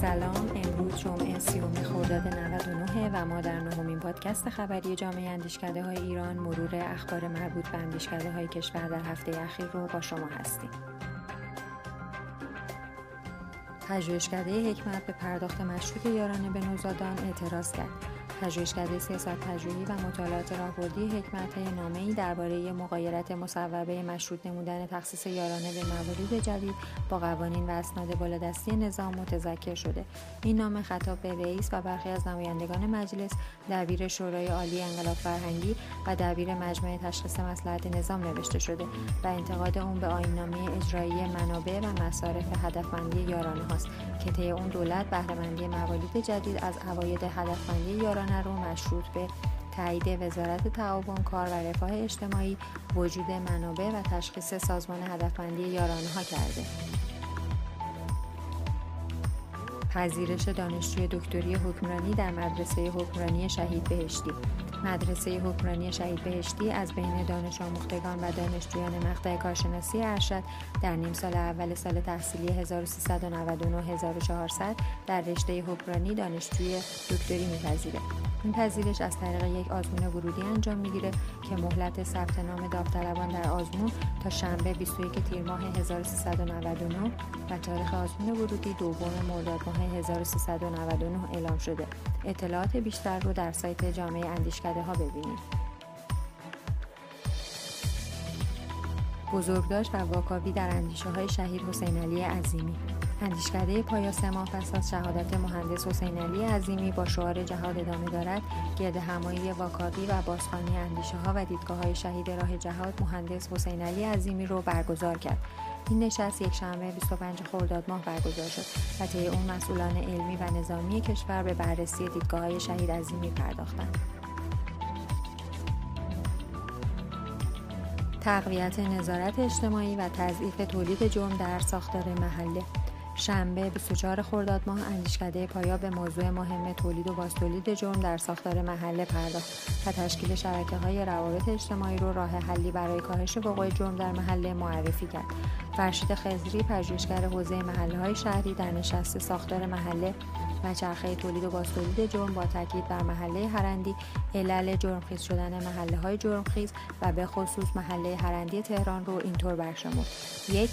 سلام. امروز جمعه سیوم خرداد 99 و ما در نهمین پادکست خبری جامعه اندیشکده های ایران مرور اخبار مربوط به اندیشکده های کشور در هفته اخیر رو با شما هستیم. پژوهشکده حکمت به پرداخت مشروط یارانه به نوزادان اعتراض کرد. پژوهشکده سیاست پژوهی و مطالعات راهبردی حکمت ای درباره مقایرت مصوبه مشروط نمودن تخصیص یارانه به موارد جدید با قوانین و اسناد بالادستی نظام متذکر شده. این نامه خطاب به رئیس و برخی از نمایندگان مجلس دبیر شورای عالی انقلاب فرهنگی و دبیر مجمع تشخیص مسلحت نظام نوشته شده و انتقاد اون به آینامه اجرایی منابع و مصارف هدفمندی یارانه هاست که طی اون دولت بهرهمندی موالید جدید از عواید هدفمندی یارانه رو مشروط به تایید وزارت تعاون کار و رفاه اجتماعی وجود منابع و تشخیص سازمان هدفمندی یارانه ها کرده. پذیرش دانشجوی دکتری حکمرانی در مدرسه حکمرانی شهید بهشتی مدرسه حکمرانی شهید بهشتی از بین دانش آموختگان و دانشجویان مقطع کارشناسی ارشد در نیم سال اول سال تحصیلی 1399-1400 در رشته حکمرانی دانشجوی دکتری میپذیره. این پذیرش از طریق یک آزمون ورودی انجام می‌گیره که مهلت ثبت نام داوطلبان در آزمون تا شنبه 21 تیر ماه 1399 و تاریخ آزمون ورودی دوم مرداد ماه 1399 اعلام شده. اطلاعات بیشتر رو در سایت جامعه اندیشکده ها ببینید. بزرگداشت و واکاوی در اندیشه های شهید حسین علی عظیمی اندیشکده پایا سه پس از شهادت مهندس حسین علی عظیمی با شعار جهاد ادامه دارد گرد همایی واکاوی و بازخوانی اندیشه ها و دیدگاه های شهید راه جهاد مهندس حسین علی عظیمی رو برگزار کرد. این نشست یک شنبه 25 خرداد ماه برگزار شد و طی اون مسئولان علمی و نظامی کشور به بررسی دیدگاه های شهید عظیمی پرداختند. تقویت نظارت اجتماعی و تضعیف تولید جرم در ساختار محله. شنبه 24 خرداد ماه اندیشکده پایا به موضوع مهم تولید و بازتولید جرم در ساختار محله پرداخت و تشکیل شبکه های روابط اجتماعی رو راه حلی برای کاهش وقوع جرم در محله معرفی کرد. فرشید خزری پژوهشگر حوزه محله های شهری در نشست ساختار محله و چرخه تولید و بازتولید جرم با تاکید بر محله هرندی علل جرمخیز شدن محله های جرمخیز و به خصوص محله هرندی تهران رو اینطور برشمرد یک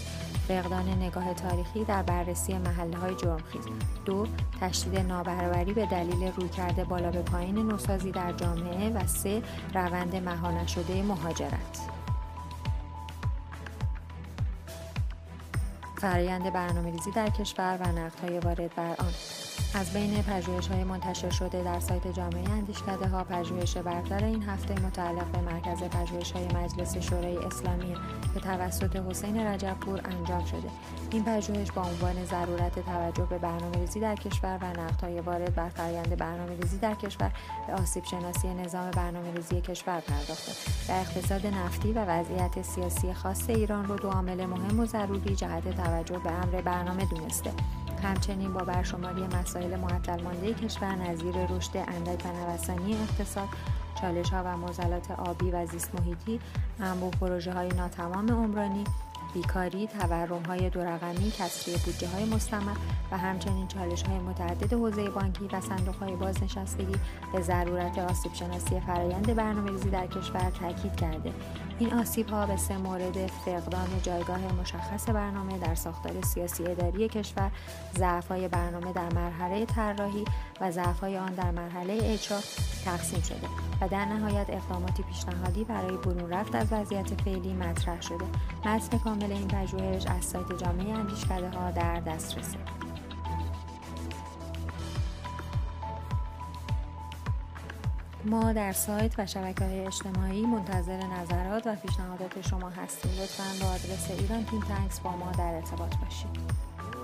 فقدان نگاه تاریخی در بررسی محله های جرمخیز دو تشدید نابرابری به دلیل رویکرد بالا به پایین نوسازی در جامعه. و سه روند مهانه شده مهاجرت. فرایند برنامه ریزی در کشور و نقدهای وارد بر آن. از بین پژوهش های منتشر شده در سایت جامعه اندیشکده ها پژوهش برتر این هفته متعلق به مرکز پژوهش های مجلس شورای اسلامی به توسط حسین رجبپور انجام شده. این پژوهش با عنوان ضرورت توجه به برنامه ریزی در کشور و نقدهای وارد بر فرایند برنامه ریزی در کشور به آسیب شناسی نظام برنامه ریزی کشور پرداخته. و اقتصاد نفتی و وضعیت سیاسی خاص ایران رو دو عامل مهم و ضروری جهت توجه به امر برنامه دونسته. همچنین با برشماری مسائل معطل مانده کشور نظیر رشد اندک و نوسانی اقتصاد چالش ها و موزلات آبی و زیست محیطی انبوه پروژه های ناتمام عمرانی بیکاری، تورم های دو رقمی، کسری بودجه های مستمر و همچنین چالش های متعدد حوزه بانکی و صندوق های بازنشستگی به ضرورت آسیب شناسی فرایند برنامه ریزی در کشور تاکید کرده. این آسیب ها به سه مورد فقدان جایگاه مشخص برنامه در ساختار سیاسی اداری کشور، ضعف های برنامه در مرحله طراحی و ضعف های آن در مرحله اجرا تقسیم شده و در نهایت اقداماتی پیشنهادی برای برون رفت از وضعیت فعلی مطرح شده. متن کامل این پژوهش از سایت جامعه اندیشکده ها در دسترسه. ما در سایت و شبکه های اجتماعی منتظر نظرات و پیشنهادات شما هستیم. لطفا با آدرس ایران تیم تنکس با ما در ارتباط باشید.